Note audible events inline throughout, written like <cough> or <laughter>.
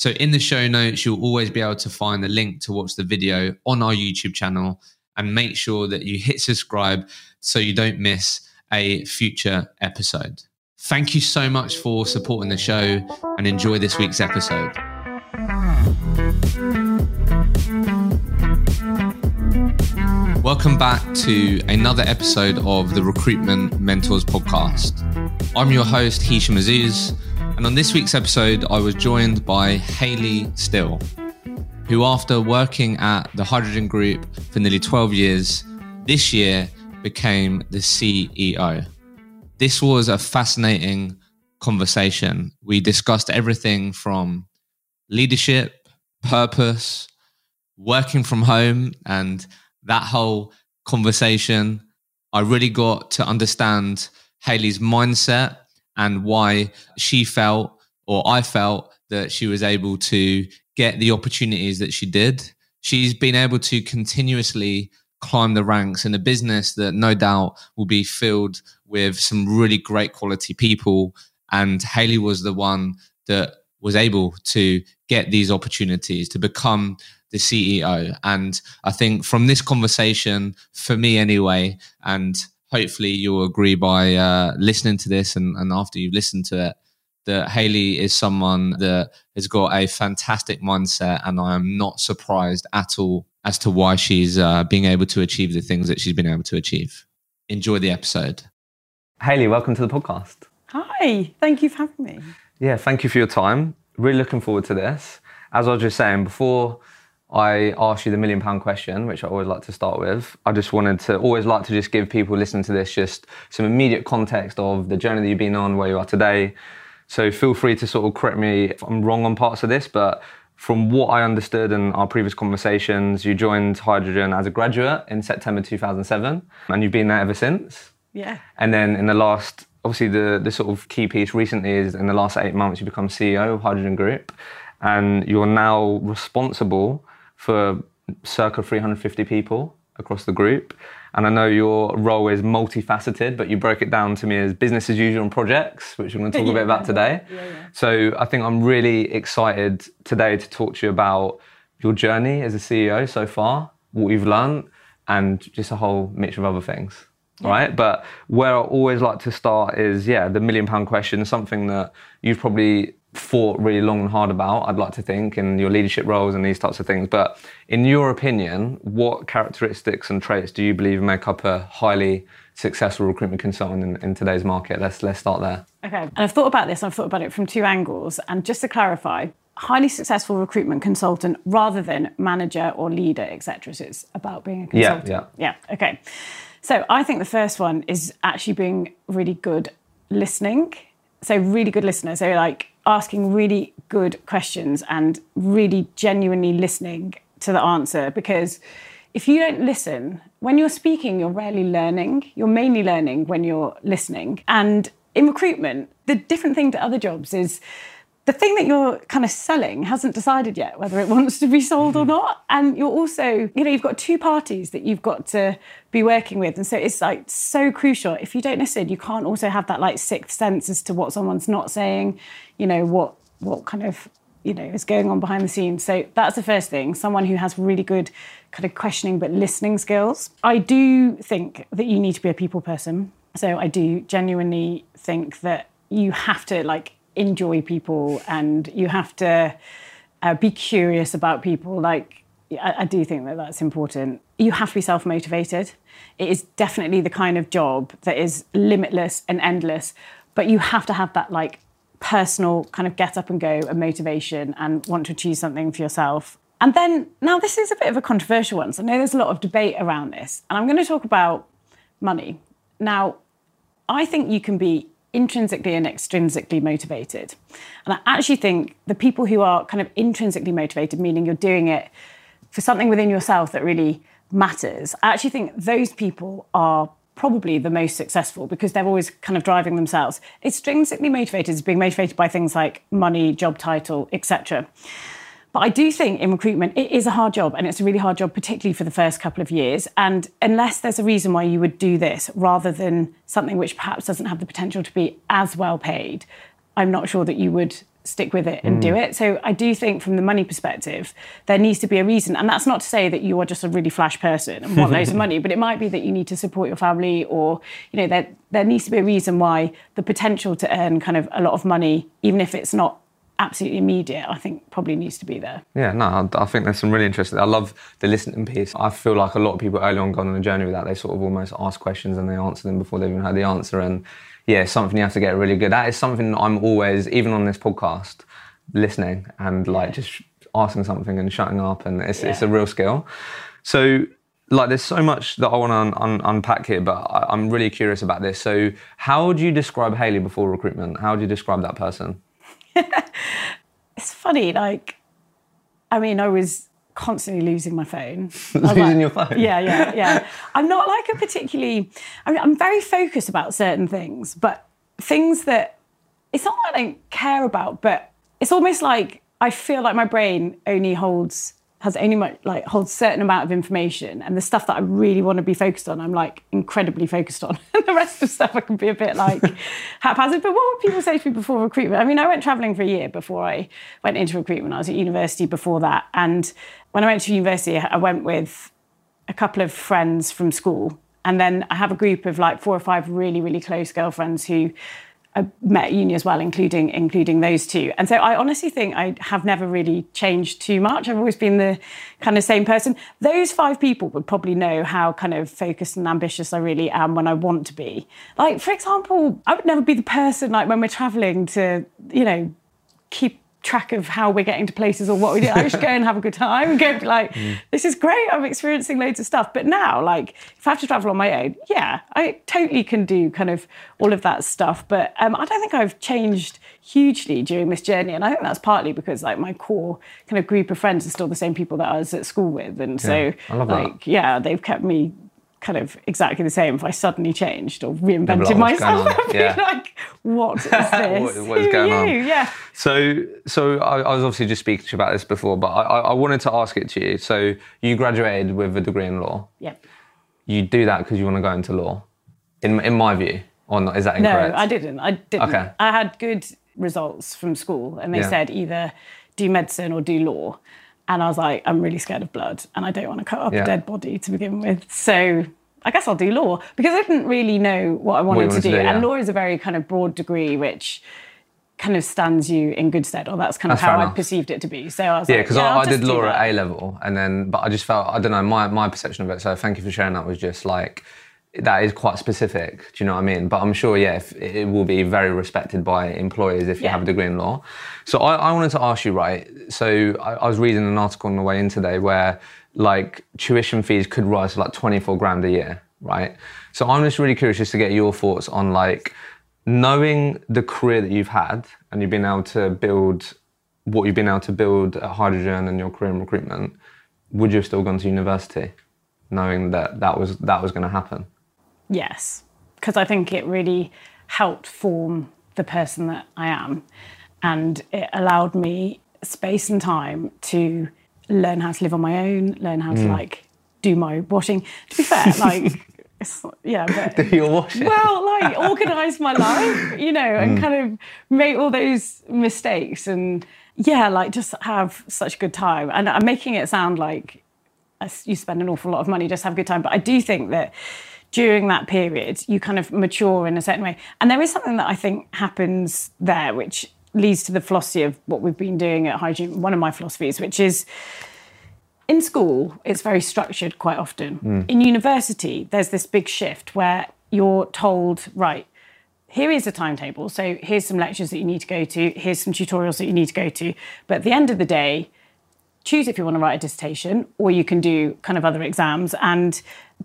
So, in the show notes, you'll always be able to find the link to watch the video on our YouTube channel and make sure that you hit subscribe so you don't miss a future episode. Thank you so much for supporting the show and enjoy this week's episode. Welcome back to another episode of the Recruitment Mentors podcast. I'm your host, Hisham Azuz, and on this week's episode, I was joined by Hayley Still, who, after working at the Hydrogen Group for nearly 12 years, this year became the CEO. This was a fascinating conversation. We discussed everything from leadership, purpose, working from home, and that whole conversation. I really got to understand Hayley's mindset and why she felt, or I felt, that she was able to get the opportunities that she did. She's been able to continuously climb the ranks in a business that no doubt will be filled with some really great quality people. And Hayley was the one that was able to get these opportunities to become the CEO. And I think from this conversation, for me anyway, and hopefully you'll agree by uh, listening to this and, and after you've listened to it, that Hayley is someone that has got a fantastic mindset, and I am not surprised at all as to why she's uh, being able to achieve the things that she's been able to achieve. Enjoy the episode. Hayley, welcome to the podcast. Hi, thank you for having me. Yeah, thank you for your time. Really looking forward to this. As I was just saying before, I asked you the million pound question, which I always like to start with. I just wanted to always like to just give people listening to this just some immediate context of the journey that you've been on, where you are today, so feel free to sort of correct me if I'm wrong on parts of this, but from what I understood in our previous conversations, you joined Hydrogen as a graduate in September 2007, and you've been there ever since. Yeah. And then in the last, obviously, the, the sort of key piece recently is in the last eight months, you become CEO of Hydrogen Group, and you're now responsible for circa 350 people across the group. And I know your role is multifaceted, but you broke it down to me as business as usual and projects, which we're going to talk a bit about <laughs> today. Yeah, yeah. So I think I'm really excited today to talk to you about your journey as a CEO so far, what you've learned, and just a whole mix of other things. Yeah. Right. But where I always like to start is, yeah, the million pound question, something that you've probably thought really long and hard about, I'd like to think, in your leadership roles and these types of things. But in your opinion, what characteristics and traits do you believe make up a highly successful recruitment consultant in, in today's market? Let's let's start there. Okay. And I've thought about this, I've thought about it from two angles. And just to clarify, highly successful recruitment consultant rather than manager or leader, etc. So it's about being a consultant. Yeah, yeah. Yeah. Okay. So I think the first one is actually being really good listening. So really good listener. So like asking really good questions and really genuinely listening to the answer because if you don't listen, when you're speaking, you're rarely learning. You're mainly learning when you're listening. And in recruitment, the different thing to other jobs is the thing that you're kind of selling hasn't decided yet whether it wants to be sold or mm-hmm. not. And you're also, you know, you've got two parties that you've got to be working with. And so it's like so crucial. If you don't listen, you can't also have that like sixth sense as to what someone's not saying, you know, what what kind of you know is going on behind the scenes. So that's the first thing. Someone who has really good kind of questioning but listening skills. I do think that you need to be a people person. So I do genuinely think that you have to like enjoy people and you have to uh, be curious about people. Like, I, I do think that that's important. You have to be self motivated. It is definitely the kind of job that is limitless and endless, but you have to have that like personal kind of get up and go and motivation and want to achieve something for yourself. And then now this is a bit of a controversial one. So I know there's a lot of debate around this, and I'm going to talk about money. Now, I think you can be intrinsically and extrinsically motivated. And I actually think the people who are kind of intrinsically motivated, meaning you're doing it for something within yourself that really matters, I actually think those people are probably the most successful because they're always kind of driving themselves. Extrinsically motivated is being motivated by things like money, job title, etc. But I do think in recruitment, it is a hard job and it's a really hard job, particularly for the first couple of years. And unless there's a reason why you would do this rather than something which perhaps doesn't have the potential to be as well paid, I'm not sure that you would stick with it and mm. do it. So I do think from the money perspective, there needs to be a reason. And that's not to say that you are just a really flash person and want loads of <laughs> money, but it might be that you need to support your family or, you know, there, there needs to be a reason why the potential to earn kind of a lot of money, even if it's not absolutely immediate, I think probably needs to be there. Yeah, no, I think there's some really interesting. I love the listening piece. I feel like a lot of people early on gone on a journey with that. They sort of almost ask questions and they answer them before they've even had the answer. And yeah, something you have to get really good at. It's something I'm always, even on this podcast, listening and like just asking something and shutting up. And it's, yeah. it's a real skill. So like there's so much that I want to un- un- unpack here, but I- am really curious about this. So, how would you describe Hayley before recruitment? How would you describe that person? <laughs> it's funny, like, I mean, I was constantly losing my phone. <laughs> losing like, your phone? Yeah, yeah, yeah. <laughs> I'm not like a particularly, I mean, I'm very focused about certain things, but things that it's not that I don't care about, but it's almost like I feel like my brain only holds has only much, like holds certain amount of information and the stuff that I really want to be focused on I'm like incredibly focused on. And <laughs> the rest of stuff I can be a bit like <laughs> haphazard. But what would people say to me before recruitment? I mean I went traveling for a year before I went into recruitment. I was at university before that. And when I went to university I went with a couple of friends from school. And then I have a group of like four or five really really close girlfriends who Met uni as well, including including those two. And so I honestly think I have never really changed too much. I've always been the kind of same person. Those five people would probably know how kind of focused and ambitious I really am when I want to be. Like, for example, I would never be the person like when we're traveling to, you know, keep track of how we're getting to places or what we do. I just go and have a good time and go like, mm. this is great. I'm experiencing loads of stuff. But now, like, if I have to travel on my own, yeah, I totally can do kind of all of that stuff. But um, I don't think I've changed hugely during this journey, and I think that's partly because like my core kind of group of friends are still the same people that I was at school with, and so yeah, like, yeah, they've kept me kind of exactly the same if I suddenly changed or reinvented myself. <laughs> I'd yeah. be like, what is <laughs> this? what, what is going on? Yeah. So, so I, I, was obviously just speaking to you about this before, but I, I, wanted to ask it to you. So, you graduated with a degree in law. Yeah. You do that because you want to go into law, in in my view, or not? Is that incorrect? No, I didn't. I didn't. Okay. I had good results from school, and they yeah. said either do medicine or do law. And I was like, I'm really scared of blood and I don't want to cut up yeah. a dead body to begin with. So I guess I'll do law because I didn't really know what I wanted, what to, do. to, do. Yeah. And law is a very kind of broad degree, which kind of stands you in good stead, or that's kind of that's how I perceived it to be. So I was yeah, because like, yeah, I, I did law at A level, and then but I just felt I don't know my my perception of it. So thank you for sharing that. Was just like that is quite specific. Do you know what I mean? But I'm sure, yeah, if, it will be very respected by employers if you yeah. have a degree in law. So I, I, wanted to ask you, right? So I, I, was reading an article on the way in today where like tuition fees could rise to like 24 grand a year, right? So I'm just really curious just to get your thoughts on like knowing the career that you've had and you've been able to build what you've been able to build at Hydrogen and your career in recruitment. Would you have still gone to university, knowing that that was that was going to happen? Yes, because I think it really helped form the person that I am. And it allowed me space and time to learn how to live on my own, learn how mm. to like do my washing. To be fair, like <laughs> yeah, but <laughs> do your washing. Well, like organize my <laughs> life, you know, and mm. kind of make all those mistakes and yeah, like just have such a good time. And I'm making it sound like you spend an awful lot of money, just have a good time. But I do think that during that period, you kind of mature in a certain way. And there is something that I think happens there, which leads to the philosophy of what we've been doing at Hydrogen, one of my philosophies, which is in school, it's very structured quite often. Mm. In university, there's this big shift where you're told, right, here is a timetable. So here's some lectures that you need to go to, here's some tutorials that you need to go to. But at the end of the day, choose if you want to write a dissertation or you can do kind of other exams and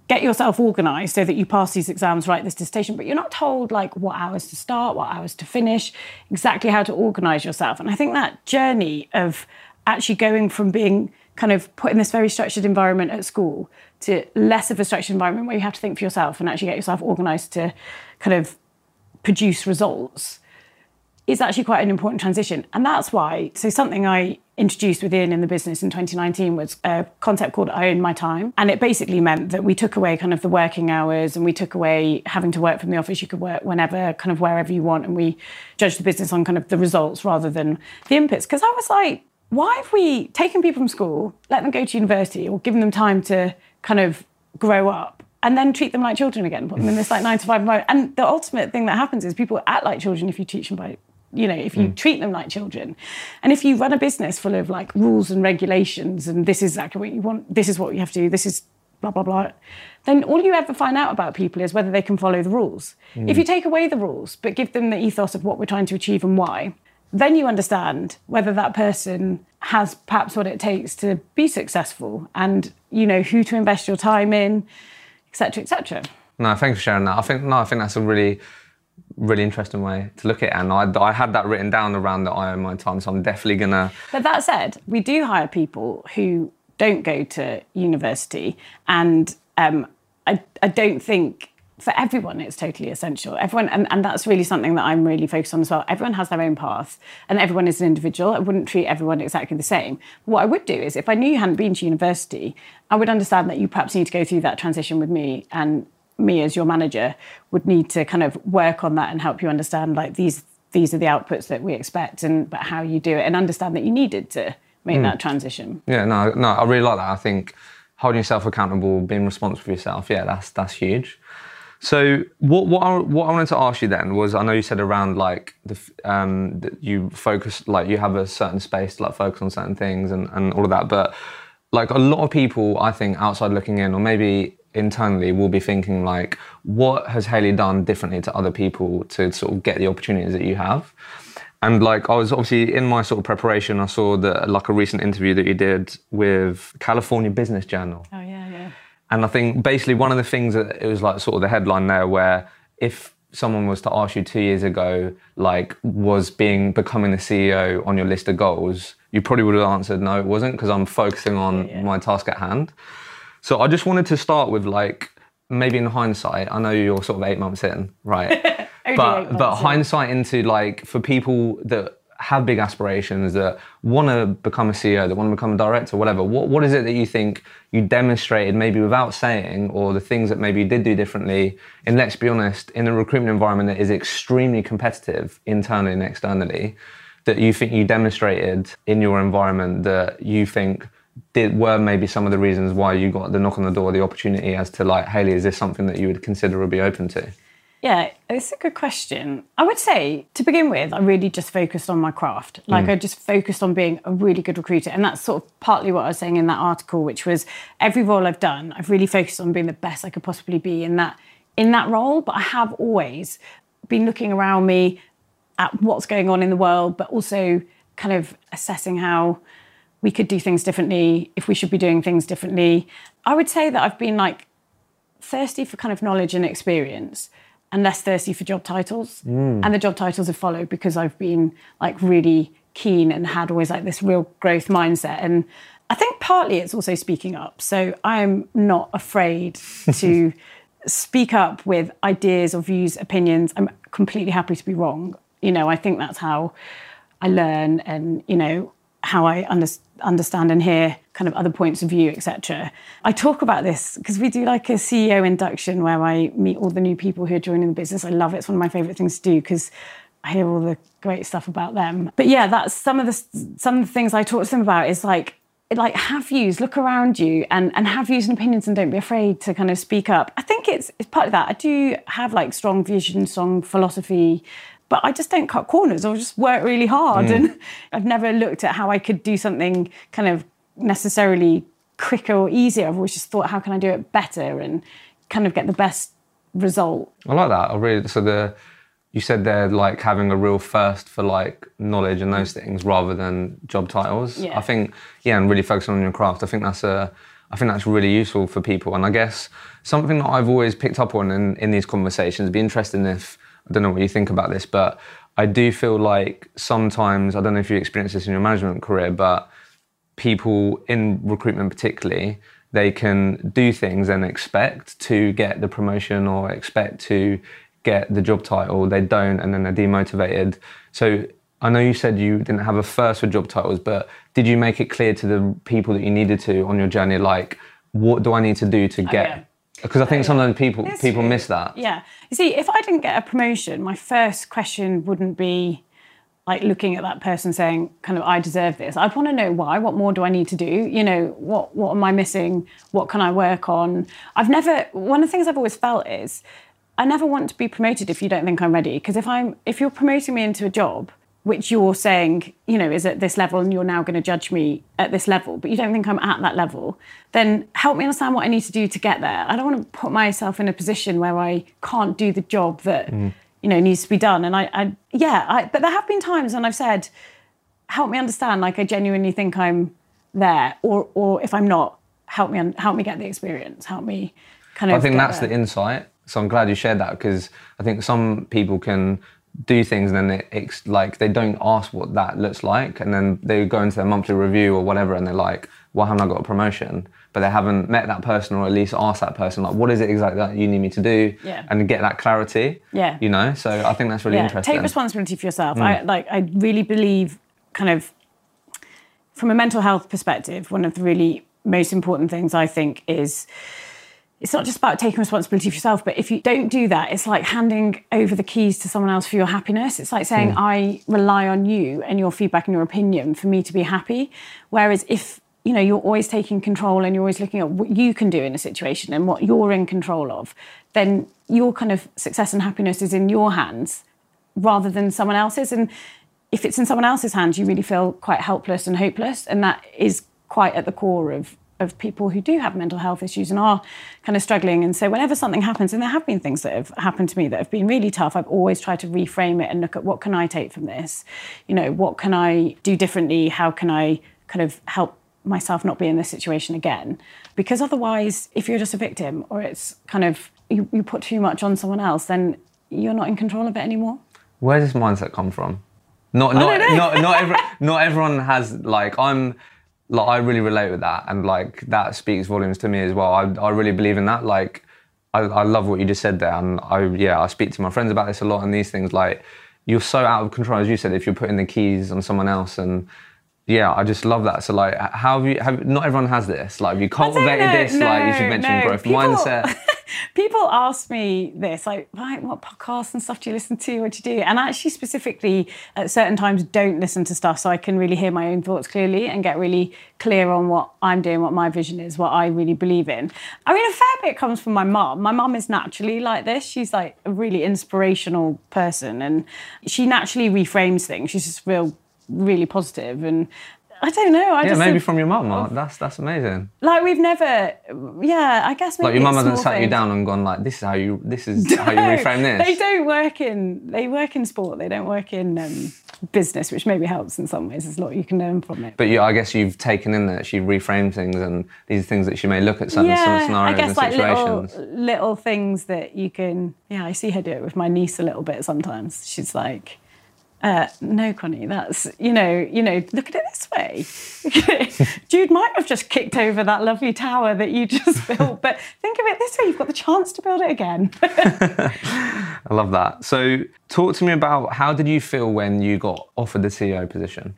get yourself organized so that you pass these exams write this dissertation but you're not told like what hours to start what hours to finish exactly how to organize yourself. And i think that journey of actually going from being kind of put in this very structured environment at school to less of a structured environment where you have to think for yourself and actually get yourself organized to kind of produce results is actually quite an important transition. And that's why, so something I introduced within in the business in 2019 was a concept called I Own My Time. And it basically meant that we took away kind of the working hours and we took away having to work from the office. You could work whenever, kind of wherever you want. And we judged the business on kind of the results rather than the inputs. Because I was like, why have we taken people from school, let them go to university or given them time to kind of grow up and then treat them like children again, put them in this like nine to five environment. And the ultimate thing that happens is people act like children if you teach them by you know if you mm. treat them like children and if you run a business full of like rules and regulations and this is exactly what you want this is what you have to do this is blah blah blah then all you ever find out about people is whether they can follow the rules mm. if you take away the rules but give them the ethos of what we're trying to achieve and why then you understand whether that person has perhaps what it takes to be successful and you know who to invest your time in etc etc no thanks for sharing that i think no i think that's a really really interesting way to look at it. And I, I had that written down around the I own my time, so I'm definitely gonna. But that said, we do hire people who don't go to university, and um, I, I don't think for everyone it's totally essential. Everyone, and, and that's really something that I'm really focused on as well. Everyone has their own path, and everyone is an individual. I wouldn't treat everyone exactly the same. What I would do is, if I knew you hadn't been to university, I would understand that you perhaps need to go through that transition with me and me as your manager would need to kind of work on that and help you understand like these these are the outputs that we expect and but how you do it and understand that you needed to make mm. that transition. Yeah, no, no, I really like that. I think holding yourself accountable, being responsible for yourself, yeah, that's that's huge. So what what I, what I wanted to ask you then was I know you said around like the um that you focus like you have a certain space to like focus on certain things and and all of that, but like a lot of people I think outside looking in or maybe internally will be thinking like, what has Hayley done differently to other people to sort of get the opportunities that you have? And like I was obviously in my sort of preparation, I saw that like a recent interview that you did with California Business Journal. Oh yeah, yeah. And I think basically one of the things that it was like sort of the headline there where if someone was to ask you two years ago, like, was being becoming the CEO on your list of goals, you probably would have answered no, it wasn't, because I'm focusing on yeah, yeah. my task at hand. So I just wanted to start with like maybe in hindsight. I know you're sort of eight months in, right? <laughs> but but yeah. hindsight into like for people that have big aspirations that want to become a CEO, that want to become a director, whatever. What what is it that you think you demonstrated maybe without saying, or the things that maybe you did do differently? And let's be honest, in a recruitment environment that is extremely competitive internally and externally, that you think you demonstrated in your environment that you think did were maybe some of the reasons why you got the knock on the door, the opportunity as to like, Hayley, is this something that you would consider or be open to? Yeah, it's a good question. I would say to begin with, I really just focused on my craft. Like mm. I just focused on being a really good recruiter. And that's sort of partly what I was saying in that article, which was every role I've done, I've really focused on being the best I could possibly be in that in that role. But I have always been looking around me at what's going on in the world, but also kind of assessing how we could do things differently, if we should be doing things differently. I would say that I've been like thirsty for kind of knowledge and experience and less thirsty for job titles. Mm. And the job titles have followed because I've been like really keen and had always like this real growth mindset. And I think partly it's also speaking up. So I'm not afraid <laughs> to speak up with ideas or views, opinions. I'm completely happy to be wrong. You know, I think that's how I learn and, you know, how I under, understand and hear kind of other points of view, etc. I talk about this because we do like a CEO induction where I meet all the new people who are joining the business. I love it. It's one of my favorite things to do because I hear all the great stuff about them. But yeah, that's some of the some of the things I talk to them about is like like have views, look around you and and have views and opinions and don't be afraid to kind of speak up. I think it's it's part of that. I do have like strong vision, strong philosophy but I just don't cut corners or just work really hard. Mm. And I've never looked at how I could do something kind of necessarily quicker or easier. I've always just thought, how can I do it better and kind of get the best result? I like that. I really so the you said they're like having a real thirst for like knowledge and those things rather than job titles. Yeah. I think yeah, and really focusing on your craft. I think that's a I think that's really useful for people. And I guess something that I've always picked up on in, in these conversations, be interesting if I don't know what you think about this, but I do feel like sometimes, I don't know if you experience this in your management career, but people in recruitment, particularly, they can do things and expect to get the promotion or expect to get the job title. They don't, and then they're demotivated. So I know you said you didn't have a first for job titles, but did you make it clear to the people that you needed to on your journey, like, what do I need to do to oh, get? yeah. Because I think sometimes people people true. miss that. Yeah. You see, if I didn't get a promotion, my first question wouldn't be like looking at that person saying, kind of, I deserve this. I'd want to know why. What more do I need to do? You know, what what am I missing? What can I work on? I've never one of the things I've always felt is I never want to be promoted if you don't think I'm ready. Because if I'm if you're promoting me into a job which you're saying, you know, is at this level and you're now going to judge me at this level, but you don't think I'm at that level, then help me understand what I need to do to get there. I don't want to put myself in a position where I can't do the job that, mm. you know, needs to be done. And I, I yeah, I, but there have been times when I've said, help me understand, like I genuinely think I'm there, or or if I'm not, help me un- help me get the experience, help me kind of. I think that's there. the insight. So I'm glad you shared that because I think some people can do things and then it, it's like they don't ask what that looks like and then they go into their monthly review or whatever and they're like, why haven't I got a promotion? But they haven't met that person or at least asked that person like, what is it exactly that you need me to do? Yeah. And get that clarity. Yeah. You know. So I think that's really interesting. Take responsibility for yourself. Mm. I like I really believe kind of from a mental health perspective, one of the really most important things I think is it's not just about taking responsibility for yourself, but if you don't do that, it's like handing over the keys to someone else for your happiness. It's like saying, hmm. I rely on you and your feedback and your opinion for me to be happy. Whereas if you know you're always taking control and you're always looking at what you can do in a situation and what you're in control of, then your kind of success and happiness is in your hands rather than someone else's. And if it's in someone else's hands, you really feel quite helpless and hopeless. And that is quite at the core of, of people who do have mental health issues and are kind of struggling. And so whenever something happens, and there have been things that have happened to me that have been really tough, I've always tried to reframe it and look at what can I take from this? You know, what can I do differently? How can I kind of help myself not be in this situation again? Because otherwise, if you're just a victim or it's kind of you, you put too much on someone else, then you're not in control of it anymore. Where does this mindset come from? Not not not not, every, not everyone has like I'm like I really relate with that and like that speaks volumes to me as well. I I really believe in that. Like I, I love what you just said there and I yeah I speak to my friends about this a lot and these things like you're so out of control as you said if you're putting the keys on someone else and yeah, I just love that. So like, how have you? Have not everyone has this. Like, have you cultivated know. this? like, you should mention no. growth People- mindset. <laughs> People ask me this, like, what podcasts and stuff do you listen to? What do you do? And I actually specifically at certain times don't listen to stuff so I can really hear my own thoughts clearly and get really clear on what I'm doing, what my vision is, what I really believe in. I mean, a fair bit comes from my mum. My mum is naturally like this. She's like a really inspirational person and she naturally reframes things. She's just real, really positive and I don't know. I yeah, just maybe from your mum. Mark. That's that's amazing. like we've never, yeah. I guess maybe Like your mum hasn't sat you down and gone like, this is how you this is <laughs> how you reframe this. They don't work in they work in sport. They don't work in um, business, which maybe helps in some ways. There's a lot you can learn from it. But you, I guess you've taken in that she reframed things, and these are things that she may look at certain some yeah, scenarios I guess and like situations. little little things that you can. Yeah, I see her do it with my niece a little bit sometimes. She's like. Uh, no, Connie, that's you know, you know. Look at it this way. <laughs> Jude might have just kicked over that lovely tower that you just <laughs> built, but think of it this way: you've got the chance to build it again. <laughs> I love that. So, talk to me about how did you feel when you got offered the CEO position?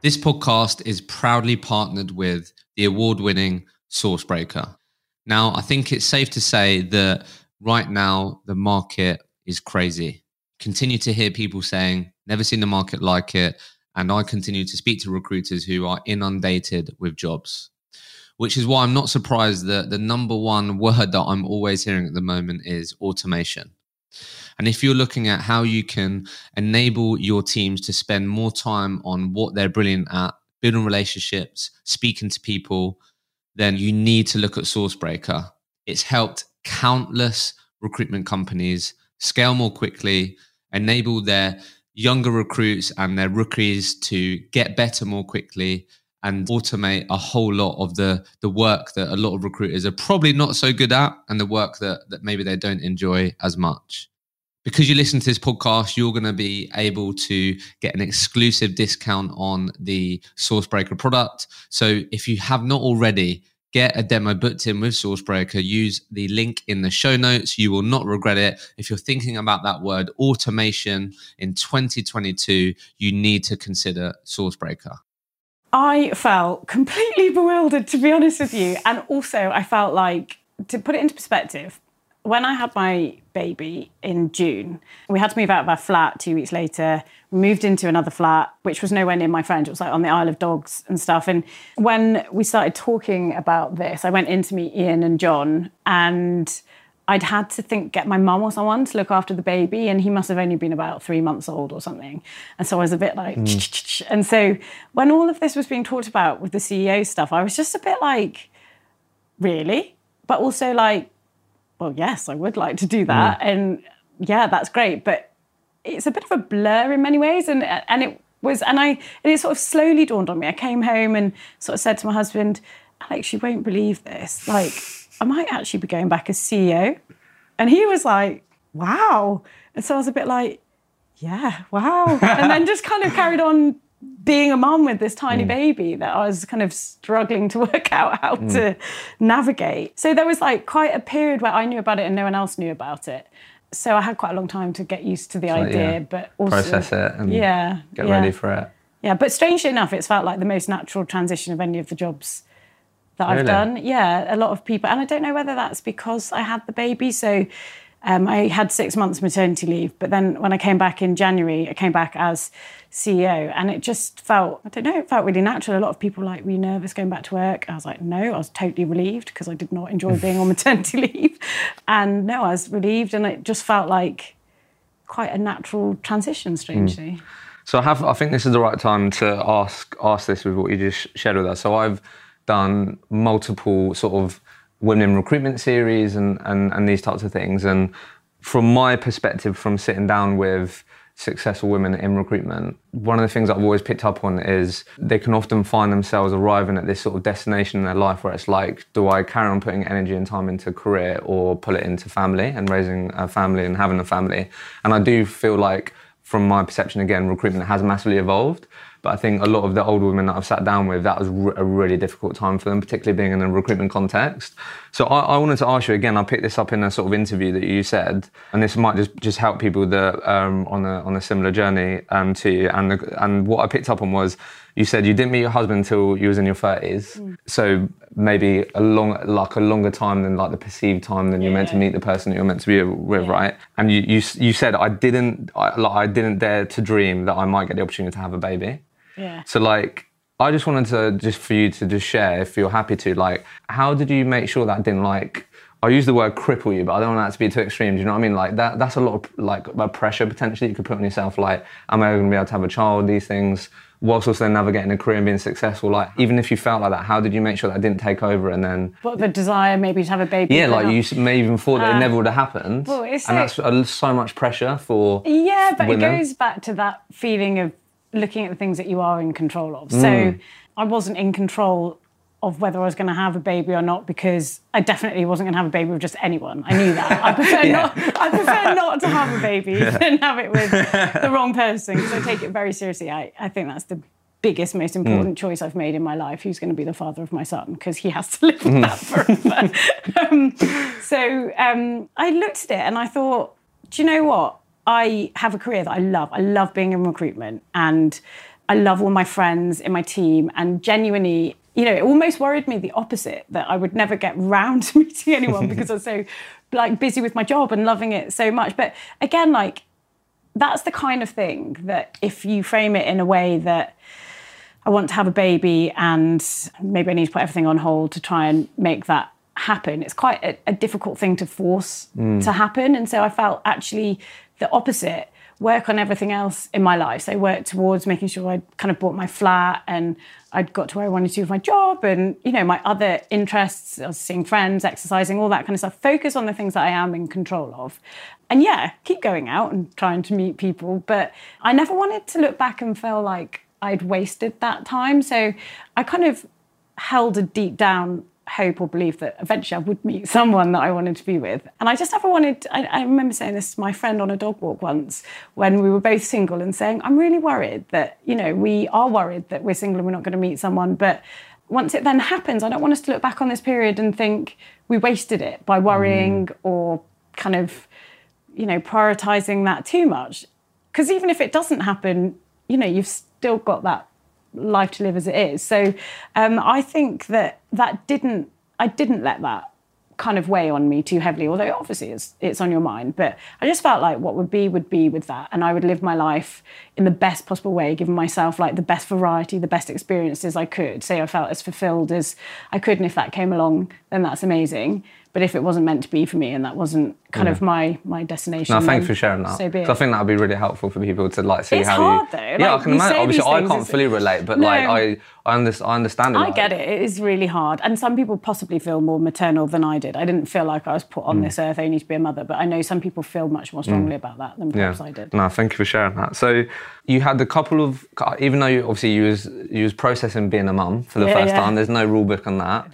This podcast is proudly partnered with the award winning Sourcebreaker. Now, I think it's safe to say that right now the market is crazy. Continue to hear people saying, never seen the market like it. And I continue to speak to recruiters who are inundated with jobs, which is why I'm not surprised that the number one word that I'm always hearing at the moment is automation. And if you're looking at how you can enable your teams to spend more time on what they're brilliant at, building relationships, speaking to people, then you need to look at Sourcebreaker. It's helped countless recruitment companies scale more quickly, enable their younger recruits and their rookies to get better more quickly and automate a whole lot of the the work that a lot of recruiters are probably not so good at and the work that that maybe they don't enjoy as much because you listen to this podcast, you're going to be able to get an exclusive discount on the Sourcebreaker product. So if you have not already, get a demo booked in with Sourcebreaker. Use the link in the show notes. You will not regret it. If you're thinking about that word automation in 2022, you need to consider Sourcebreaker. I felt completely bewildered, to be honest with you. And also, I felt like, to put it into perspective, when I had my baby in June, we had to move out of our flat two weeks later. Moved into another flat, which was nowhere near my friend. It was like on the Isle of Dogs and stuff. And when we started talking about this, I went in to meet Ian and John, and I'd had to think, get my mum or someone to look after the baby, and he must have only been about three months old or something. And so I was a bit like, mm. and so when all of this was being talked about with the CEO stuff, I was just a bit like, really? But also like, well, yes, I would like to do that. Mm. And yeah, that's great. But it's a bit of a blur in many ways. And, and it was, and I, and it sort of slowly dawned on me. I came home and sort of said to my husband, Alex, you won't believe this. Like, I might actually be going back as CEO. And he was like, wow. And so I was a bit like, yeah, wow. and then just kind of carried on being a mum with this tiny mm. baby that I was kind of struggling to <laughs> work out how mm. to navigate. So there was like quite a period where I knew about it and no one else knew about it. So I had quite a long time to get used to the so, idea, yeah, but also process it and yeah, get yeah. ready for it. Yeah, but strangely enough, it's felt like the most natural transition of any of the jobs that really? I've done. Yeah, a lot of people, and I don't know whether that's because I had the baby. So um, I had six months maternity leave, but then when I came back in January, I came back as CEO, and it just felt I don't know, it felt really natural. A lot of people like, were you nervous going back to work? I was like, no, I was totally relieved because I did not enjoy being on maternity <laughs> leave, and no, I was relieved, and it just felt like quite a natural transition, strangely. Mm. So I have, I think this is the right time to ask ask this with what you just shared with us. So I've done multiple sort of women recruitment series and, and, and these types of things. And from my perspective, from sitting down with successful women in recruitment, one of the things I've always picked up on is they can often find themselves arriving at this sort of destination in their life where it's like, do I carry on putting energy and time into career or pull it into family and raising a family and having a family? And I do feel like, from my perception again, recruitment has massively evolved. But I think a lot of the older women that I've sat down with, that was a really difficult time for them, particularly being in a recruitment context. So I, I, wanted to ask you again. I picked this up in a sort of interview that you said, and this might just just help people that um, on a on a similar journey um, to you. And the, and what I picked up on was you said you didn't meet your husband until you was in your thirties. Mm. So maybe a long like a longer time than like the perceived time than you're meant to meet the person that you're meant to be with, yeah. right? And you, you you said I didn't I, like I didn't dare to dream that I might get the opportunity to have a baby. Yeah. So like I just wanted to just for you to just share, if you're happy to, like, how did you make sure that didn't like I use the word cripple you, but I don't want that to be too extreme. Do you know what I mean? Like that that's a lot of like a pressure potentially you could put on yourself, like, am I gonna be able to have a child, these things, whilst also navigating a career and being successful. Like even if you felt like that, how did you make sure that didn't take over and then What the desire maybe to have a baby? Yeah, like you may even thought that uh, it never would have happened. Well, it's and that's so much pressure for Yeah, but women. it goes back to that feeling of looking at the things that you are in control of. Mm. So I wasn't in control of whether I was going to have a baby or not because I definitely wasn't going to have a baby with just anyone. I knew that. I prefer <laughs> yeah. not. I prefer not to have a baby <laughs> yeah. than have it with <laughs> the wrong person because I take it very seriously. I, I think that's the biggest, most important mm. choice I've made in my life. Who's going to be the father of my son because he has to live with mm. that forever. um, so um, I looked at it and I thought, do you know what? I have a career that I love. I love being in recruitment and I love all my friends in my team. And genuinely, you know, it almost worried me the opposite that I would never get round <laughs> to meeting anyone <laughs> because I was so like busy with my job and loving it so much. But again, like that's the kind of thing that if you frame it in a way that I want to have a baby and maybe I need to put everything on hold to try and make that happen. It's quite a, a difficult thing to force mm. to happen. And so I felt actually the opposite work on everything else in my life. So I worked towards making sure I kind of bought my flat and I'd got to where I wanted to with my job and, you know, my other interests, I was seeing friends, exercising, all that kind of stuff. Focus on the things that I am in control of. And yeah, keep going out and trying to meet people. But I never wanted to look back and feel like I'd wasted that time. So I kind of held a deep down hope or belief that eventually I would meet <laughs> someone that I wanted to be with. And I just never wanted, I, I, remember saying this to my friend on a dog walk once when we were both single and saying, I'm really worried that, you know, we are worried that we're single and we're not going to meet someone. But once it then happens, I don't want us to look back on this period and think we wasted it by worrying mm. or kind of, you know, prioritizing that too much. Because even if it doesn't happen, you know, you've still got that life to live as it is. So um, I think that that didn't, I didn't let that kind of weigh on me too heavily, although obviously it's, it's on your mind. But I just felt like what would be would be with that. And I would live my life in the best possible way, giving myself like the best variety, the best experiences I could. Say I felt as fulfilled as I could. And if that came along, then that's amazing. But if it wasn't meant to be for me and that wasn't kind yeah. of my my destination, no, thanks for sharing that. So be it. I think that would be really helpful for people to like see it's how hard, you. Though. Yeah, like, I can imagine. Obviously, I can't fully relate, but no. like I, I, under, I understand it. I get it. It is really hard, and some people possibly feel more maternal than I did. I didn't feel like I was put on mm. this earth only to be a mother, but I know some people feel much more strongly mm. about that than perhaps yeah. I did. No, thank you for sharing that. So you had a couple of, even though you, obviously you was you was processing being a mum for the yeah, first time. There's no rule book on that,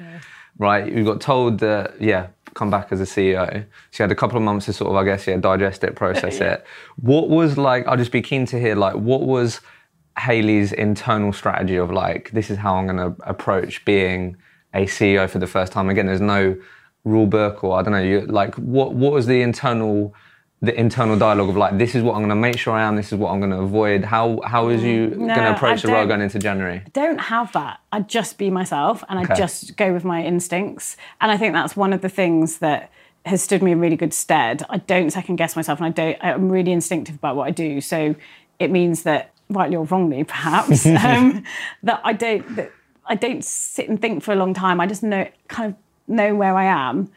right? You got told that yeah come back as a CEO. She had a couple of months to sort of, I guess, yeah, digest it, process it. What was like? I'll just be keen to hear like what was Hayley's internal strategy of like this is how I'm going to approach being a CEO for the first time. Again, there's no rule book or I don't know. You like what what was the internal the internal dialogue of like this is what I'm going to make sure I am. This is what I'm going to avoid. How how is you no, going to approach the role going into January? I don't have that. I just be myself and I just go with my instincts. And I think that's one of the things that has stood me in really good stead. I don't second guess myself and I don't. I'm really instinctive about what I do. So it means that rightly or wrongly, perhaps, <laughs> um, that I don't that I don't sit and think for a long time. I just know kind of know where I am,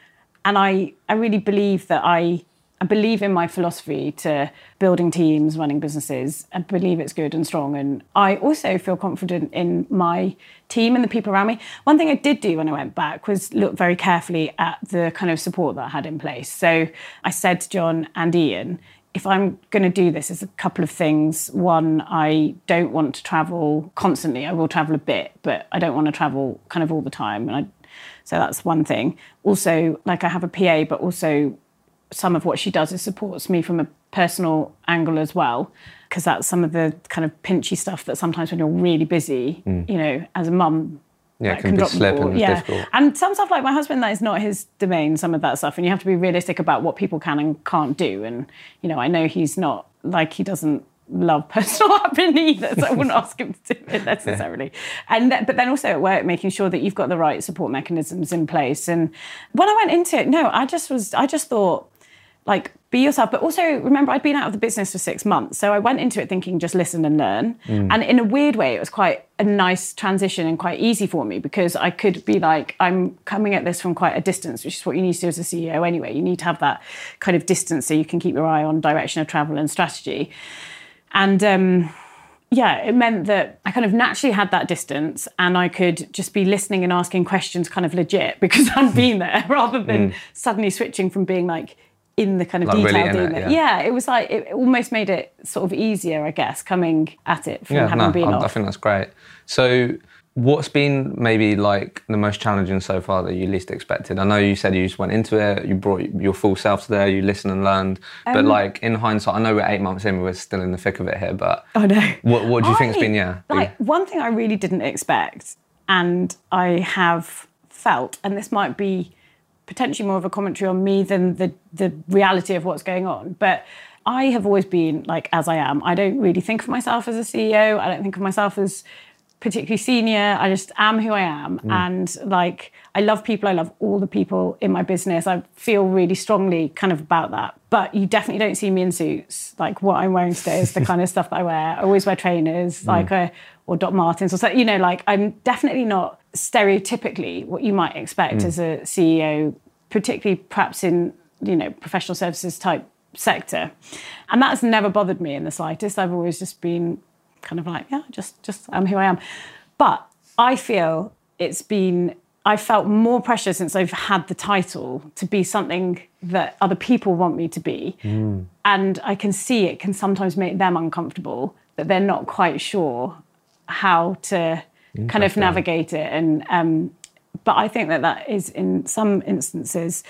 and I I really believe that I I believe in my philosophy to building teams, running businesses. I believe it's good and strong. And I also feel confident in my team and the people around me. One thing I did do when I went back was look very carefully at the kind of support that I had in place. So I said to John and Ian, if I'm going to do this, there's a couple of things. One, I don't want to travel constantly. I will travel a bit, but I don't want to travel kind of all the time. And I, so that's one thing. Also, like I have a PA, but also some of what she does is supports me from a personal angle as well because that's some of the kind of pinchy stuff that sometimes when you're really busy mm. you know as a mum yeah, it can, can be slip and yeah. difficult. And some stuff like my husband, that is not his domain, some of that stuff. And you have to be realistic about what people can and can't do. And, you know, I know he's not like he doesn't love <laughs> personal admin either, so I wouldn't <laughs> ask him to do it necessarily. Yeah. And but then also at work, making sure that you've got the right support mechanisms in place. And when I went into it, no, I just was, I just thought, like be yourself but also remember i'd been out of the business for six months so i went into it thinking just listen and learn mm. and in a weird way it was quite a nice transition and quite easy for me because i could be like i'm coming at this from quite a distance which is what you need to do as a ceo anyway you need to have that kind of distance so you can keep your eye on direction of travel and strategy and um, yeah, it meant that I kind of naturally had that distance and I could just be listening and asking questions kind of legit <laughs> because I'd been there rather than mm. suddenly switching from being like, in the kind of like detail really doing it, it. Yeah. yeah. it was like it almost made it sort of easier, I guess, coming at it from yeah, having no, been I, off. I think that's great. So, what's been maybe like the most challenging so far that you least expected? I know you said you just went into it, you brought your full self to there, you listened and learned. Um, but like in hindsight, I know we're eight months in, we're still in the thick of it here. But I know. What, what do you I, think's been? Yeah, like one thing I really didn't expect, and I have felt, and this might be potentially more of a commentary on me than the the reality of what's going on. But I have always been like as I am. I don't really think of myself as a CEO. I don't think of myself as particularly senior. I just am who I am. Mm. And like, I love people. I love all the people in my business. I feel really strongly kind of about that. But you definitely don't see me in suits. Like, what I'm wearing today is the kind of stuff that I wear. I always wear trainers, mm. like, a, uh, or Doc Martens or so. You know, like, I'm definitely not stereotypically what you might expect mm. as a CEO, particularly perhaps in, you know, professional services type sector. And that's never bothered me in the slightest. I've always just been kind of like, yeah, just just I'm who I am. But I feel it's been I felt more pressure since I've had the title to be something that other people want me to be. Mm. And I can see it can sometimes make them uncomfortable that they're not quite sure how to kind of navigate it and um, but I think that that is in some instances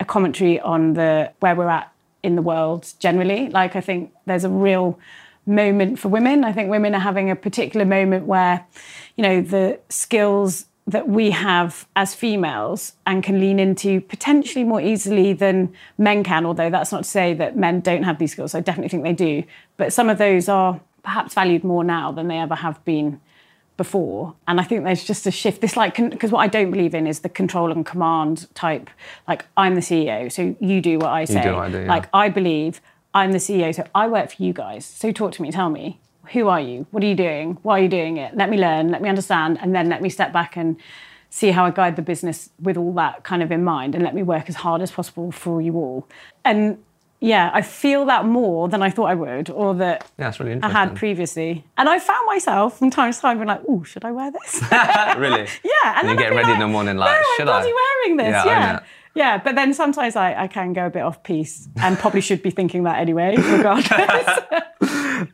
a commentary on the where we're at in the world generally. Like I think there's a real moment for women. I think women are having a particular moment where, you know, the skills that we have as females and can lean into potentially more easily than men can, although that's not to say that men don't have these skills. I definitely think they do. But some of those are perhaps valued more now than they ever have been before. And I think there's just a shift. This, like, because what I don't believe in is the control and command type, like, I'm the CEO, so you do what I say. do what I do, yeah. Like, I believe I'm the CEO, so I work for you guys. So talk to me, tell me who are you? What are you doing? Why are you doing it? Let me learn, let me understand, and then let me step back and see how I guide the business with all that kind of in mind and let me work as hard as possible for you all. And yeah, I feel that more than I thought I would or that Yeah, that's really I had previously. And I found myself from time to time being like, oh, should I wear this? <laughs> really? <laughs> yeah. And you then get I'd be ready in the morning like, no, should I'm I? wearing this. Yeah, Yeah. Yeah, but then sometimes I, I can go a bit off piece and probably should be thinking that anyway, <laughs> regardless.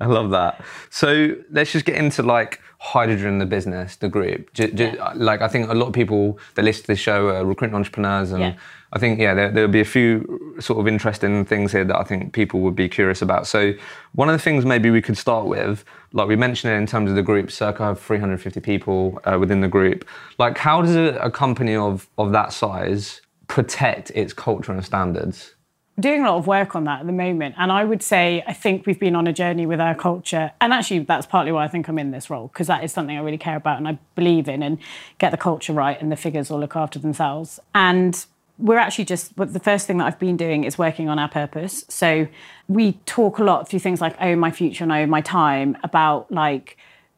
I love that. So let's just get into like Hydrogen, the business, the group. Yeah. Like I think a lot of people that listen to this show are recruiting entrepreneurs, and. I think yeah, there, there'll be a few sort of interesting things here that I think people would be curious about. So one of the things maybe we could start with, like we mentioned in terms of the group, circa have 350 people uh, within the group. Like how does a, a company of of that size protect its culture and standards? doing a lot of work on that at the moment. And I would say, I think we've been on a journey with our culture. And actually, that's partly why I think I'm in this role, because that is something I really care about and I believe in and get the culture right and the figures will look after themselves. And we're actually just, the first thing that I've been doing is working on our purpose. So we talk a lot through things like, oh, my future and oh, my time about like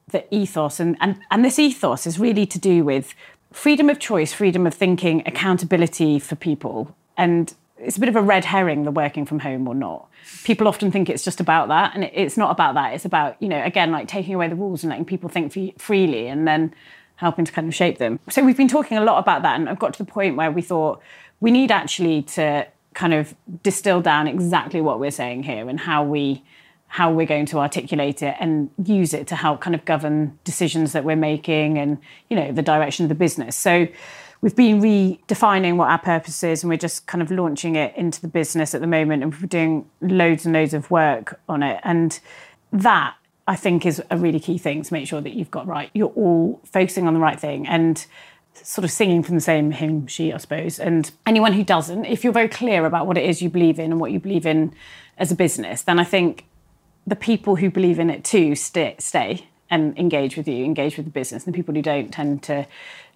the ethos. And, and, and this ethos is really to do with freedom of choice, freedom of thinking, accountability for people. And it's a bit of a red herring the working from home or not people often think it's just about that and it's not about that it's about you know again like taking away the rules and letting people think free- freely and then helping to kind of shape them so we've been talking a lot about that and i've got to the point where we thought we need actually to kind of distill down exactly what we're saying here and how we how we're going to articulate it and use it to help kind of govern decisions that we're making and you know the direction of the business. So we've been redefining what our purpose is and we're just kind of launching it into the business at the moment and we're doing loads and loads of work on it. And that i think is a really key thing to make sure that you've got right. You're all focusing on the right thing. And sort of singing from the same hymn sheet i suppose and anyone who doesn't if you're very clear about what it is you believe in and what you believe in as a business then i think the people who believe in it too stay, stay and engage with you, engage with the business. And the people who don't tend to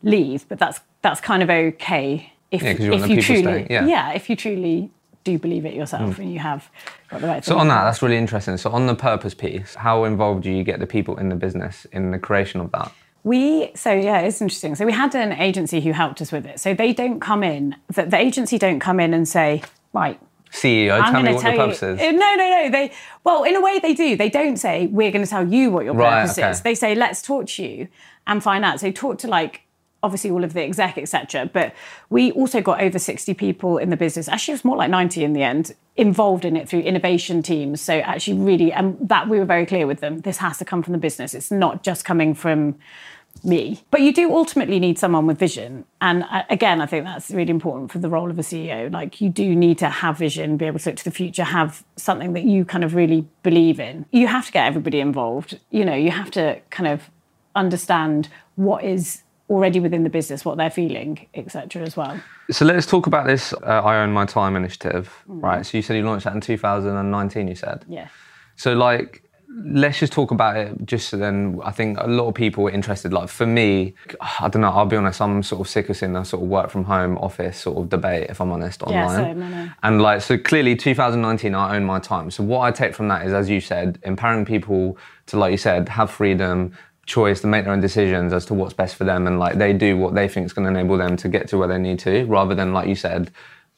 leave. But that's that's kind of okay if, Yeah, if you truly staying, yeah. if you truly do believe it yourself mm. and you have got the right So on that, that's really interesting. So on the purpose piece, how involved do you get the people in the business in the creation of that? We so yeah, it's interesting. So we had an agency who helped us with it. So they don't come in. The, the agency don't come in and say, right, CEO, I'm tell me what tell the you. purpose is. Uh, No, no, no. They well, in a way, they do. They don't say we're going to tell you what your Right, purpose okay. is. They say let's talk to you and find out. So talk to like obviously all of the exec, etc. But we also got over sixty people in the business. Actually, it was more like ninety in the end involved in it through innovation teams. So actually, really, and that we were very clear with them. This has to come from the business. It's not just coming from me. But you do ultimately need someone with vision. And uh, again, I think that's really important for the role of a CEO. Like you do need to have vision, be able to look to the future, have something that you kind of really believe in. You have to get everybody involved. You know, you have to kind of understand what is already within the business, what they're feeling, etc. as well. So let's talk about this uh, I Own My Time initiative, Mm. right? So you said you launched that in 2019, you said. Yeah. So like, let's just talk about it. Just so then, I think a lot of people are interested. Like for me, I don't know. I'll be honest. I'm sort of sick of seeing the sort of work from home office sort of debate. If I'm honest, Yeah, online. same, I know. And like, so clearly, 2019, I own my time. So what I take from that is, as you said, empowering people to, like you said, have freedom, choice to make their own decisions as to what's best for them, and like they do what they think is going to enable them to get to where they need to, rather than like you said,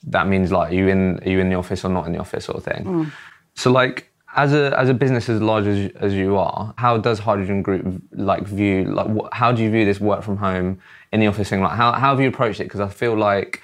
that means like you in are you in the office or not in the office sort of thing. Mm. So like as a as a business as large as, as you are, how does Hydrogen Group like view like what, how do you view this work from home in the office thing? Like how how have you approached it? Because I feel like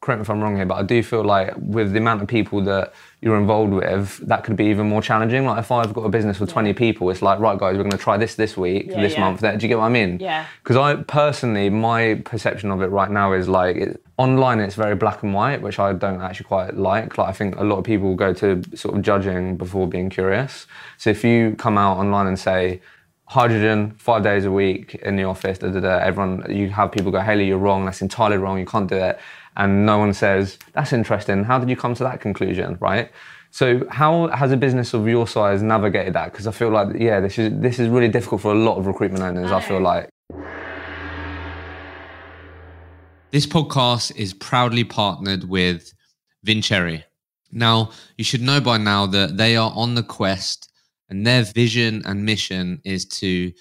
correct me if I'm wrong here, but I do feel like with the amount of people that you're involved with, that could be even more challenging. Like if I've got a business with 20 people, it's like, right, guys, we're going to try this this week, Yeah, this yeah. month. That do you get what I mean? Yeah. Because I personally, my perception of it right now is like it, online, it's very black and white, which I don't actually quite like. Like I think a lot of people go to sort of judging before being curious. So if you come out online and say Hydrogen five days a week in the office, da, da, da, everyone, you have people go, Hayley, you're wrong. That's entirely wrong. You can't do it. And no one says, that's interesting. How did you come to that conclusion? Right. So how has a business of your size navigated that? Because I feel like, yeah, this is this is really difficult for a lot of recruitment owners. I feel like. This podcast is proudly partnered with Vincere. Now, you should know by now that they are on the quest and their vision and mission is to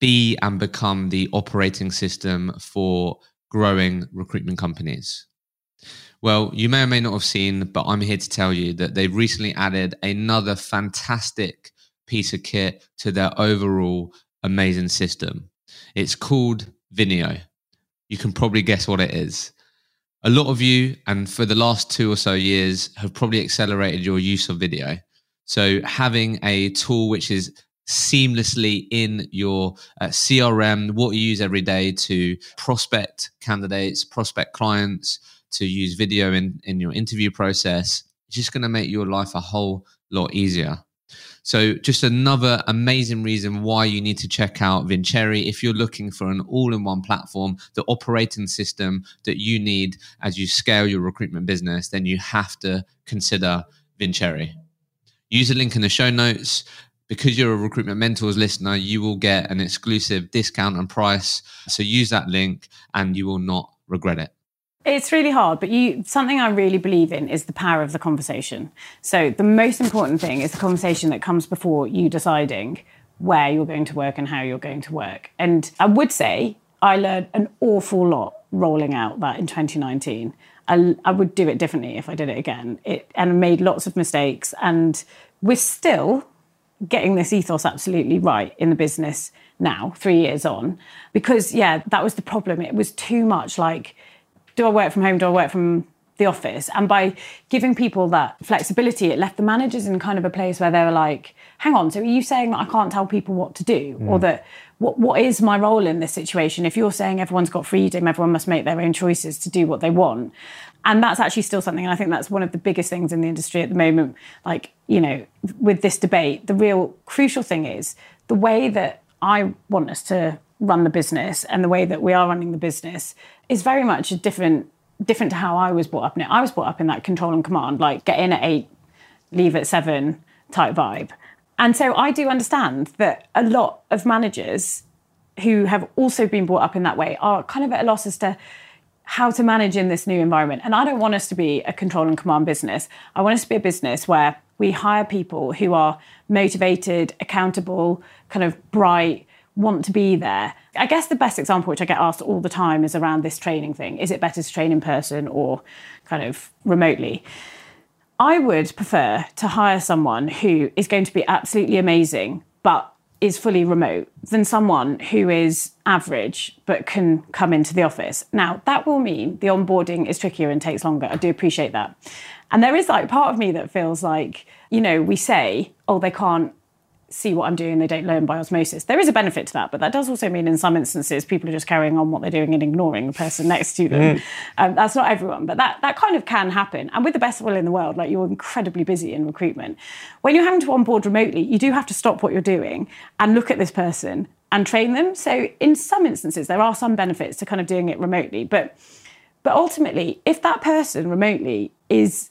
be and become the operating system for growing recruitment companies. Well, you may or may not have seen, but I'm here to tell you that they've recently added another fantastic piece of kit to their overall amazing system. It's called Vineo. You can probably guess what it is. A lot of you, and for the last two or so years, have probably accelerated your use of video. So, having a tool which is seamlessly in your uh, CRM, what you use every day to prospect candidates, prospect clients, to use video in, in your interview process, it's just going to make your life a whole lot easier. So, just another amazing reason why you need to check out Vincere if you're looking for an all in one platform, the operating system that you need as you scale your recruitment business, then you have to consider Vincere. Use the link in the show notes. Because you're a recruitment mentors listener, you will get an exclusive discount and price. So, use that link and you will not regret it. It's really hard, but you something I really believe in is the power of the conversation. So the most important thing is the conversation that comes before you deciding where you're going to work and how you're going to work. And I would say I learned an awful lot rolling out that in 2019. I, I would do it differently if I did it again. It and made lots of mistakes, and we're still getting this ethos absolutely right in the business now, three years on, because yeah, that was the problem. It was too much like do I work from home? Do I work from the office? And by giving people that flexibility, it left the managers in kind of a place where they were like, hang on, so are you saying that I can't tell people what to do? Hmm. Or that what, what is my role in this situation? If you're saying everyone's got freedom, everyone must make their own choices to do what they want. And that's actually still something, and I think that's one of the biggest things in the industry at the moment. Like, you know, with this debate, the real crucial thing is the way that I want us to run the business and the way that we are running the business is very much different different to how I was brought up in it. I was brought up in that control and command, like get in at eight, leave at seven type vibe. And so I do understand that a lot of managers who have also been brought up in that way are kind of at a loss as to how to manage in this new environment. And I don't want us to be a control and command business. I want us to be a business where we hire people who are motivated, accountable, kind of bright, want to be there. I guess the best example, which I get asked all the time, is around this training thing. Is it better to train in person or kind of remotely? I would prefer to hire someone who is going to be absolutely amazing, but is fully remote than someone who is average but can come into the office. Now, that will mean the onboarding is trickier and takes longer. I do appreciate that. And there is like part of me that feels like, you know, we say, oh, they can't see what I'm doing, they don't learn by osmosis. There is a benefit to that, but that does also mean in some instances people are just carrying on what they're doing and ignoring the person next to them. Um, that's not everyone, but that that kind of can happen. And with the best will in the world, like you're incredibly busy in recruitment. When you're having to onboard remotely, you do have to stop what you're doing and look at this person and train them. So in some instances, there are some benefits to kind of doing it remotely, but but ultimately, if that person remotely is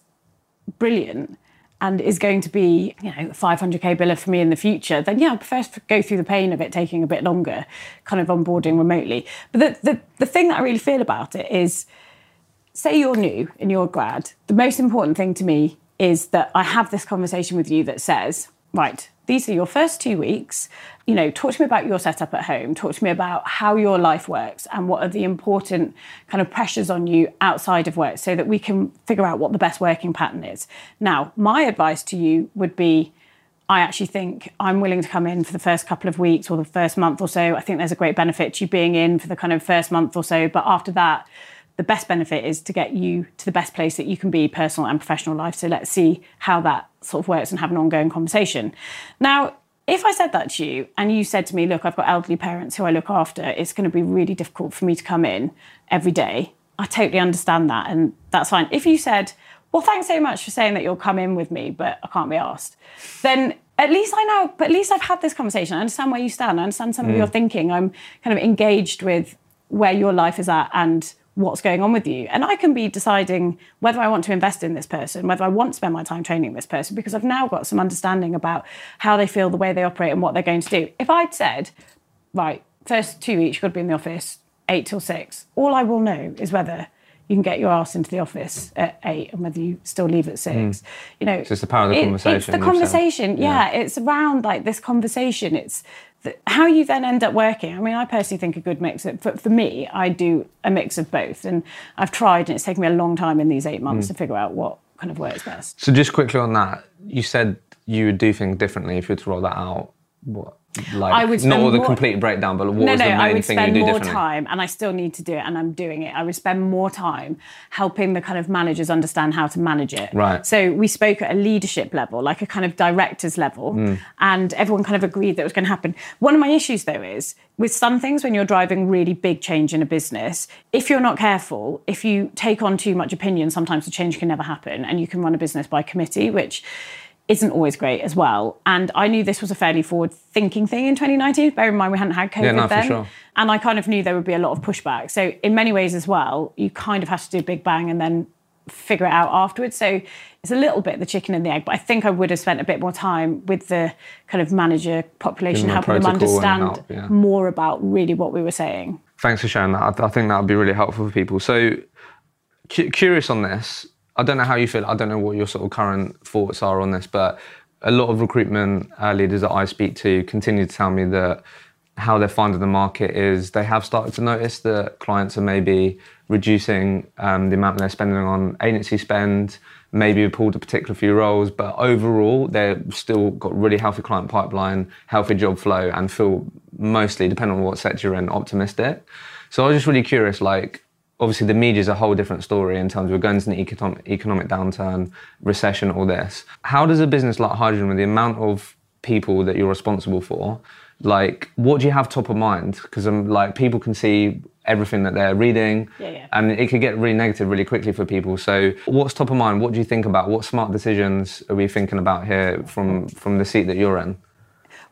brilliant and is going to be, you know, 500k biller for me in the future, then yeah, I prefer to go through the pain of it taking a bit longer, kind of onboarding remotely. But the, the, the thing that I really feel about it is, say you're new and you're grad, the most important thing to me is that I have this conversation with you that says, right, these are your first two weeks. You know, talk to me about your setup at home. Talk to me about how your life works and what are the important kind of pressures on you outside of work so that we can figure out what the best working pattern is. Now, my advice to you would be I actually think I'm willing to come in for the first couple of weeks or the first month or so. I think there's a great benefit to you being in for the kind of first month or so. But after that, the best benefit is to get you to the best place that you can be personal and professional life. So let's see how that sort of works and have an ongoing conversation. Now, if I said that to you and you said to me, look, I've got elderly parents who I look after, it's going to be really difficult for me to come in every day. I totally understand that and that's fine. If you said, well, thanks so much for saying that you'll come in with me, but I can't be asked, then at least I know, but at least I've had this conversation. I understand where you stand. I understand some of mm. your thinking. I'm kind of engaged with where your life is at and what's going on with you. And I can be deciding whether I want to invest in this person, whether I want to spend my time training this person, because I've now got some understanding about how they feel, the way they operate, and what they're going to do. If I'd said, right, first two weeks, you've got to be in the office, eight till six, all I will know is whether you can get your ass into the office at eight and whether you still leave at six. Mm. You know, So it's the power of the it- conversation, It's the conversation. Yeah, it's around like this conversation. It's how you then end up working. I mean, I personally think a good mix. Of, for, for me, I do a mix of both, and I've tried, and it's taken me a long time in these eight Mm. months to figure out what kind of works best. So just quickly on that, you said you would do things differently if you were to roll that out. What, like, I would not all the more- complete breakdown, but what no, was no, the main I would thing you spend do more time, and I still need to do it, and I'm doing it. I would spend more time helping the kind of managers understand how to manage it. Right. So we spoke at a leadership level, like a kind of director's level, Hmm. and everyone kind of agreed that it was going to happen. One of my issues, though, is with some things when you're driving really big change in a business, if you're not careful, if you take on too much opinion, sometimes the change can never happen, and you can run a business by committee, which isn't always great as well. And I knew this was a fairly forward thinking thing in 2019. Bear in mind, we hadn't had COVID Yeah, no, then. sure. And I kind of knew there would be a lot of pushback. So, in many ways as well, you kind of have to do a big bang and then figure it out afterwards. So, it's a little bit the chicken and the egg. But I think I would have spent a bit more time with the kind of manager population, helping them understand help, yeah. more about really what we were saying. Thanks for sharing that. I, th- I think that would be really helpful for people. So, cu- curious on this. I don't know how you feel. I don't know what your sort of current thoughts are on this, but a lot of recruitment uh, leaders that I speak to continue to tell me that how they're finding the market is they have started to notice that clients are maybe reducing um, the amount they're spending on agency spend. Maybe pulled a particular few roles, but overall they're still got really healthy client pipeline, healthy job flow, and feel mostly, depending on what sector you're in, optimistic. So I was just really curious, like obviously the media is a whole different story in terms of we're going into an economic, economic downturn, recession, all this. How does a business like Hydrogen, with the amount of people that you're responsible for, like what do you have top of mind? Because I'm um, like people can see everything that they're reading, Yeah, yeah. and it could get really negative really quickly for people. So what's top of mind? What do you think about? What smart decisions are we thinking about here from from the seat that you're in?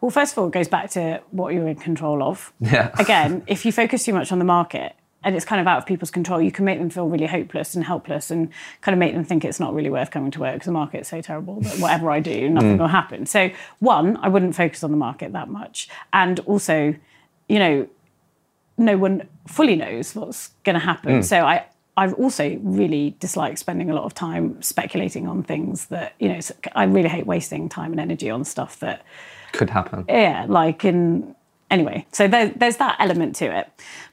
Well, first of all, it goes back to what you're in control of. Yeah. Again, <laughs> if you focus too much on the market and it's kind of out of people's control, you can make them feel really hopeless and helpless and kind of make them think it's not really worth coming to work because the market's so terrible that <laughs> whatever I do, nothing mm. will happen. So, one, I wouldn't focus on the market that much. And also, you know, no one fully knows what's going to happen. Mm. So I, I've also really disliked spending a lot of time speculating on things that, you know, I really hate wasting time and energy on stuff that Could happen. yeah, like in anyway. So there, there's that element to it.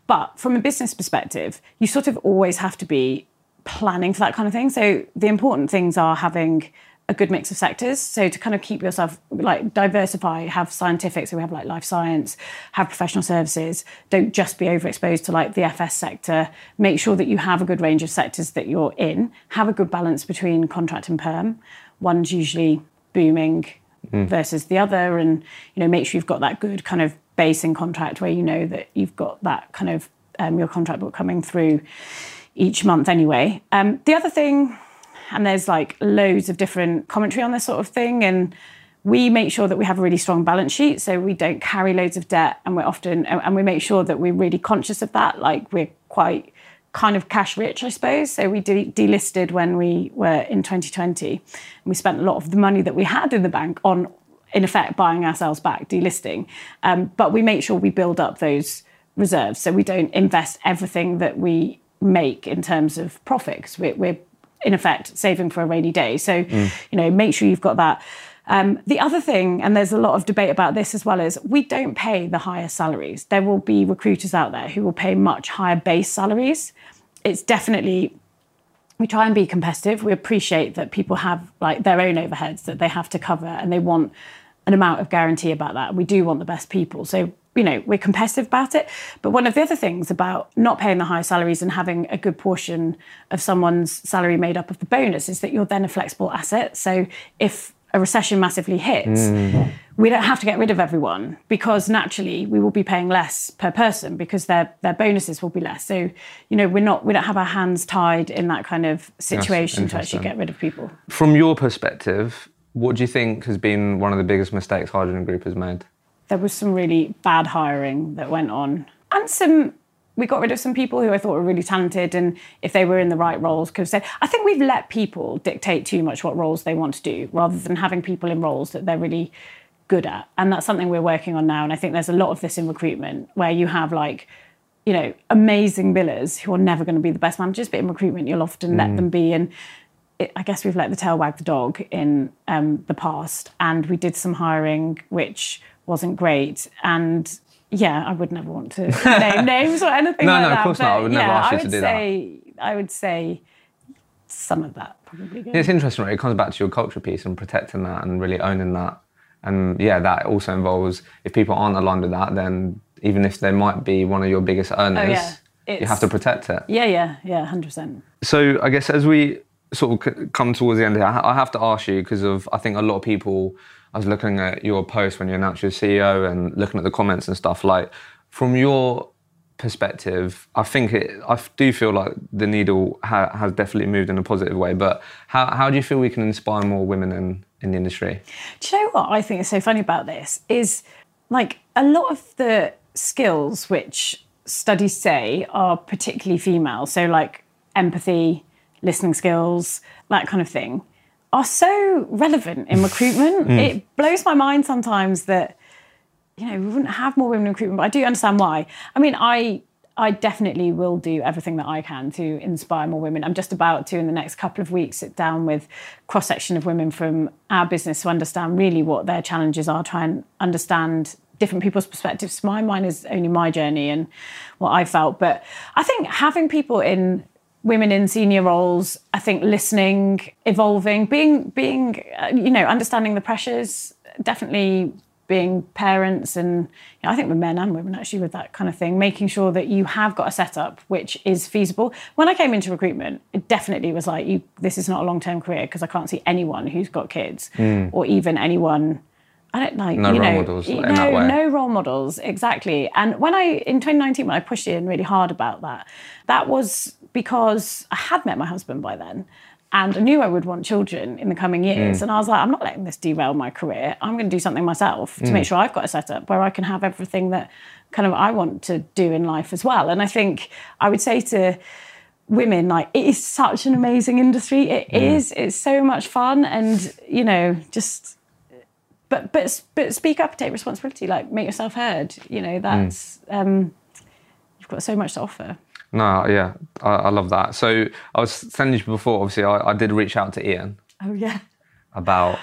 But from a business perspective, you sort of always have to be planning for that kind of thing. So the important things are having a good mix of sectors. So to kind of keep yourself like diversify, have scientific, so we have like life science, have professional services. Don't just be overexposed to like the FS sector. Make sure that you have a good range of sectors that you're in. Have a good balance between contract and perm. One's usually booming mm. versus the other and you know make sure you've got that good kind of base in contract where you know that you've got that kind of um, your contract book coming through each month anyway. Um, the other thing and there's like loads of different commentary on this sort of thing and we make sure that we have a really strong balance sheet so we don't carry loads of debt and we're often and and we make sure that we're really conscious of that. Like we're quite kind of cash rich i suppose. So we de- delisted when we were in 2020 and we spent a lot of the money that we had in the bank on in effect buying ourselves back delisting. Um, but we make sure we build up those reserves. So we don't invest everything that we make in terms of profit because we're, we're in effect saving for a rainy day. So you know make sure you've got that. Um, the other thing, and there's a lot of debate about this as well, is we don't pay the higher salaries. There will be recruiters out there who will pay much higher base salaries. It's definitely we try and be competitive. We appreciate that people have like their own overheads that they have to cover, and they want an amount of guarantee about that. We do want the best people, so you know, we're competitive about it. But one of the other things about not paying the high salaries and having a good portion of someone's salary made up of the bonus is that you're then a flexible asset. So if a recession massively hits, mm. we don't have to get rid of everyone because naturally we will be paying less per person because their their bonuses will be less. So, you know, we're not we don't have our hands tied in that kind of situation to actually get rid of people. From your perspective, what do you think has been one of the biggest mistakes Hydrogen Group has made? There was some really bad hiring that went on. And some we got rid of some people who I thought were really talented, and if they were in the right roles, could have said. I think we've let people dictate too much what roles they want to do, rather than having people in roles that they're really good at, and that's something we're working on now. And I think there's a lot of this in recruitment where you have like, you know, amazing billers who are never going to be the best managers, but in recruitment you'll often mm. let them be. And it, I guess we've let the tail wag the dog in um, the past, and we did some hiring which wasn't great, and yeah, I would never want to <laughs> name names or anything no, like no, that. No, no, of course but, not. I would never yeah, ask you I to do say, that. I would say some of that probably. It's interesting, right? It comes back to your culture piece and protecting that and really owning that. And yeah, that also involves if people aren't aligned with that, then even if they might be one of your biggest earners, oh, yeah. you have to protect it. Yeah, yeah, yeah, hundred percent. So I guess as we sort of come towards the end here, I have to ask you because of I think a lot of people. I was looking at your post when you announced your CEO and looking at the comments and stuff. Like, from your perspective, I think it, I do feel like the needle ha, has definitely moved in a positive way. But how, how do you feel we can inspire more women in, in the industry? Do you know what I think is so funny about this? Is like a lot of the skills which studies say are particularly female, so like empathy, listening skills, that kind of thing, are so relevant in recruitment. mm. It blows my mind sometimes that you know, we wouldn't have more women in recruitment, but I do understand why. I mean, I I definitely will do everything that I can to inspire more women. I'm just about to, in the next couple of weeks, sit down with cross section of women from our business to understand really what their challenges are, try and understand different people's perspectives. My mine is only my journey and what I felt, but I think having people in women in senior roles, I think listening, evolving, being being uh, you know understanding the pressures, definitely being parents and you know, I think with men and women actually with that kind of thing, making sure that you have got a setup which is feasible. When I came into recruitment, it definitely was like, you, this is not a long term career because I can't see anyone who's got kids mm. or even anyone. I don't like no you role know, models no, no role models exactly. And when I in 2019 when I pushed in really hard about that, that was because I had met my husband by then, and I knew I would want children in the coming years. Mm. And I was like, I'm not letting this derail my career. I'm going to do something myself to mm. make sure I've got a setup where I can have everything that kind of I want to do in life as well. And I think I would say to women, like, it is such an amazing industry. It mm. is. It's so much fun. And, you know, just. But but but speak up, take responsibility, like make yourself heard. You know that's um, you've got so much to offer. No, yeah, I, I, love that. So I was telling you before. Obviously, I, I did reach out to Ian. Oh yeah. About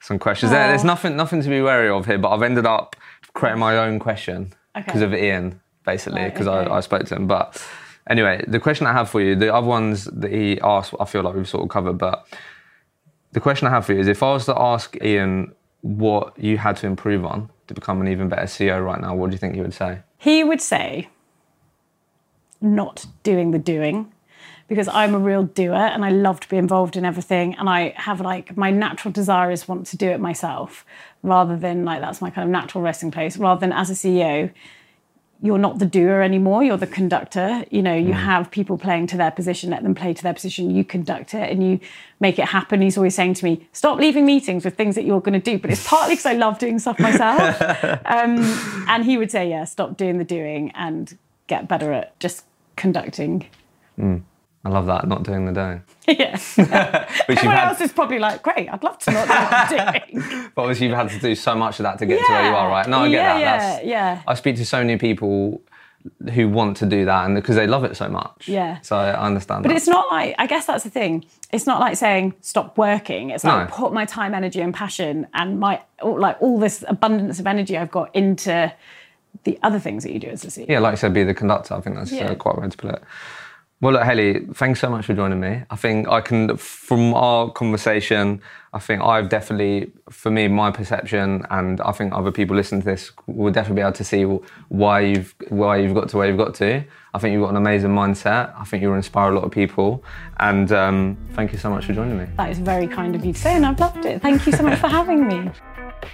some questions. Oh. There, there's oh. nothing nothing to be wary of here, but I've ended up creating my own question because okay. of Ian, basically, because right, okay. I, I spoke to him. But anyway, the question I have for you, the other ones that he asked, I feel like we've sort of covered. But the question I have for you is, if I was to ask Ian what you had to improve on to become an even better CEO right now, what do you think he would say? He would say not doing the doing because I'm a real doer and I love to be involved in everything. And I have like my natural desire is want to do it myself rather than like that's my kind of natural resting place. Rather than as a CEO, you're not the doer anymore, you're the conductor. You know, you mm. have people playing to their position, let them play to their position, you conduct it and you make it happen. He's always saying to me, stop leaving meetings with things that you're going to do. But it's partly because I love doing stuff myself. <laughs> um, and he would say, yeah, stop doing the doing and get better at just conducting. Mm. I love that, not doing the doing. <laughs> yeah. <laughs> Everyone had... else is probably like, great, I'd love to not do the <laughs> doing. but obviously you've had to do so much of that to get yeah. to where you are, right? No, I get yeah, that. Yeah, That's, yeah. I speak to so many people who want to do that and because they love it so much. Yeah. So I understand But that. it's not like, I guess that's the thing. It's not like saying stop working. It's like no. put my time, energy and passion and my, like all this abundance of energy I've got into the other things that you do as a CEO. Yeah, like I said, be the conductor. I think that's yeah. uh, quite a way to put it. Well, look, Hayley, thanks so much for joining me. I think I can, from our conversation, I think I've definitely, for me, my perception, and I think other people listening to this will definitely be able to see why you've why you've got to where you've got to. I think you've got an amazing mindset. I think you'll inspire a lot of people. And um, thank you so much for joining me. That is very kind of you to say, and I've loved it. Thank you so much for having me.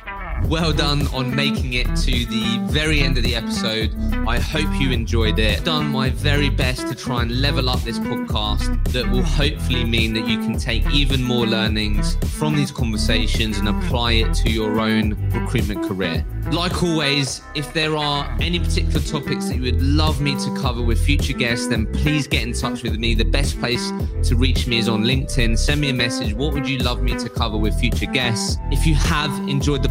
<laughs> Well done on making it to the very end of the episode. I hope you enjoyed it. I've done my very best to try and level up this podcast that will hopefully mean that you can take even more learnings from these conversations and apply it to your own recruitment career. Like always, if there are any particular topics that you would love me to cover with future guests, then please get in touch with me. The best place to reach me is on LinkedIn. Send me a message. What would you love me to cover with future guests? If you have enjoyed the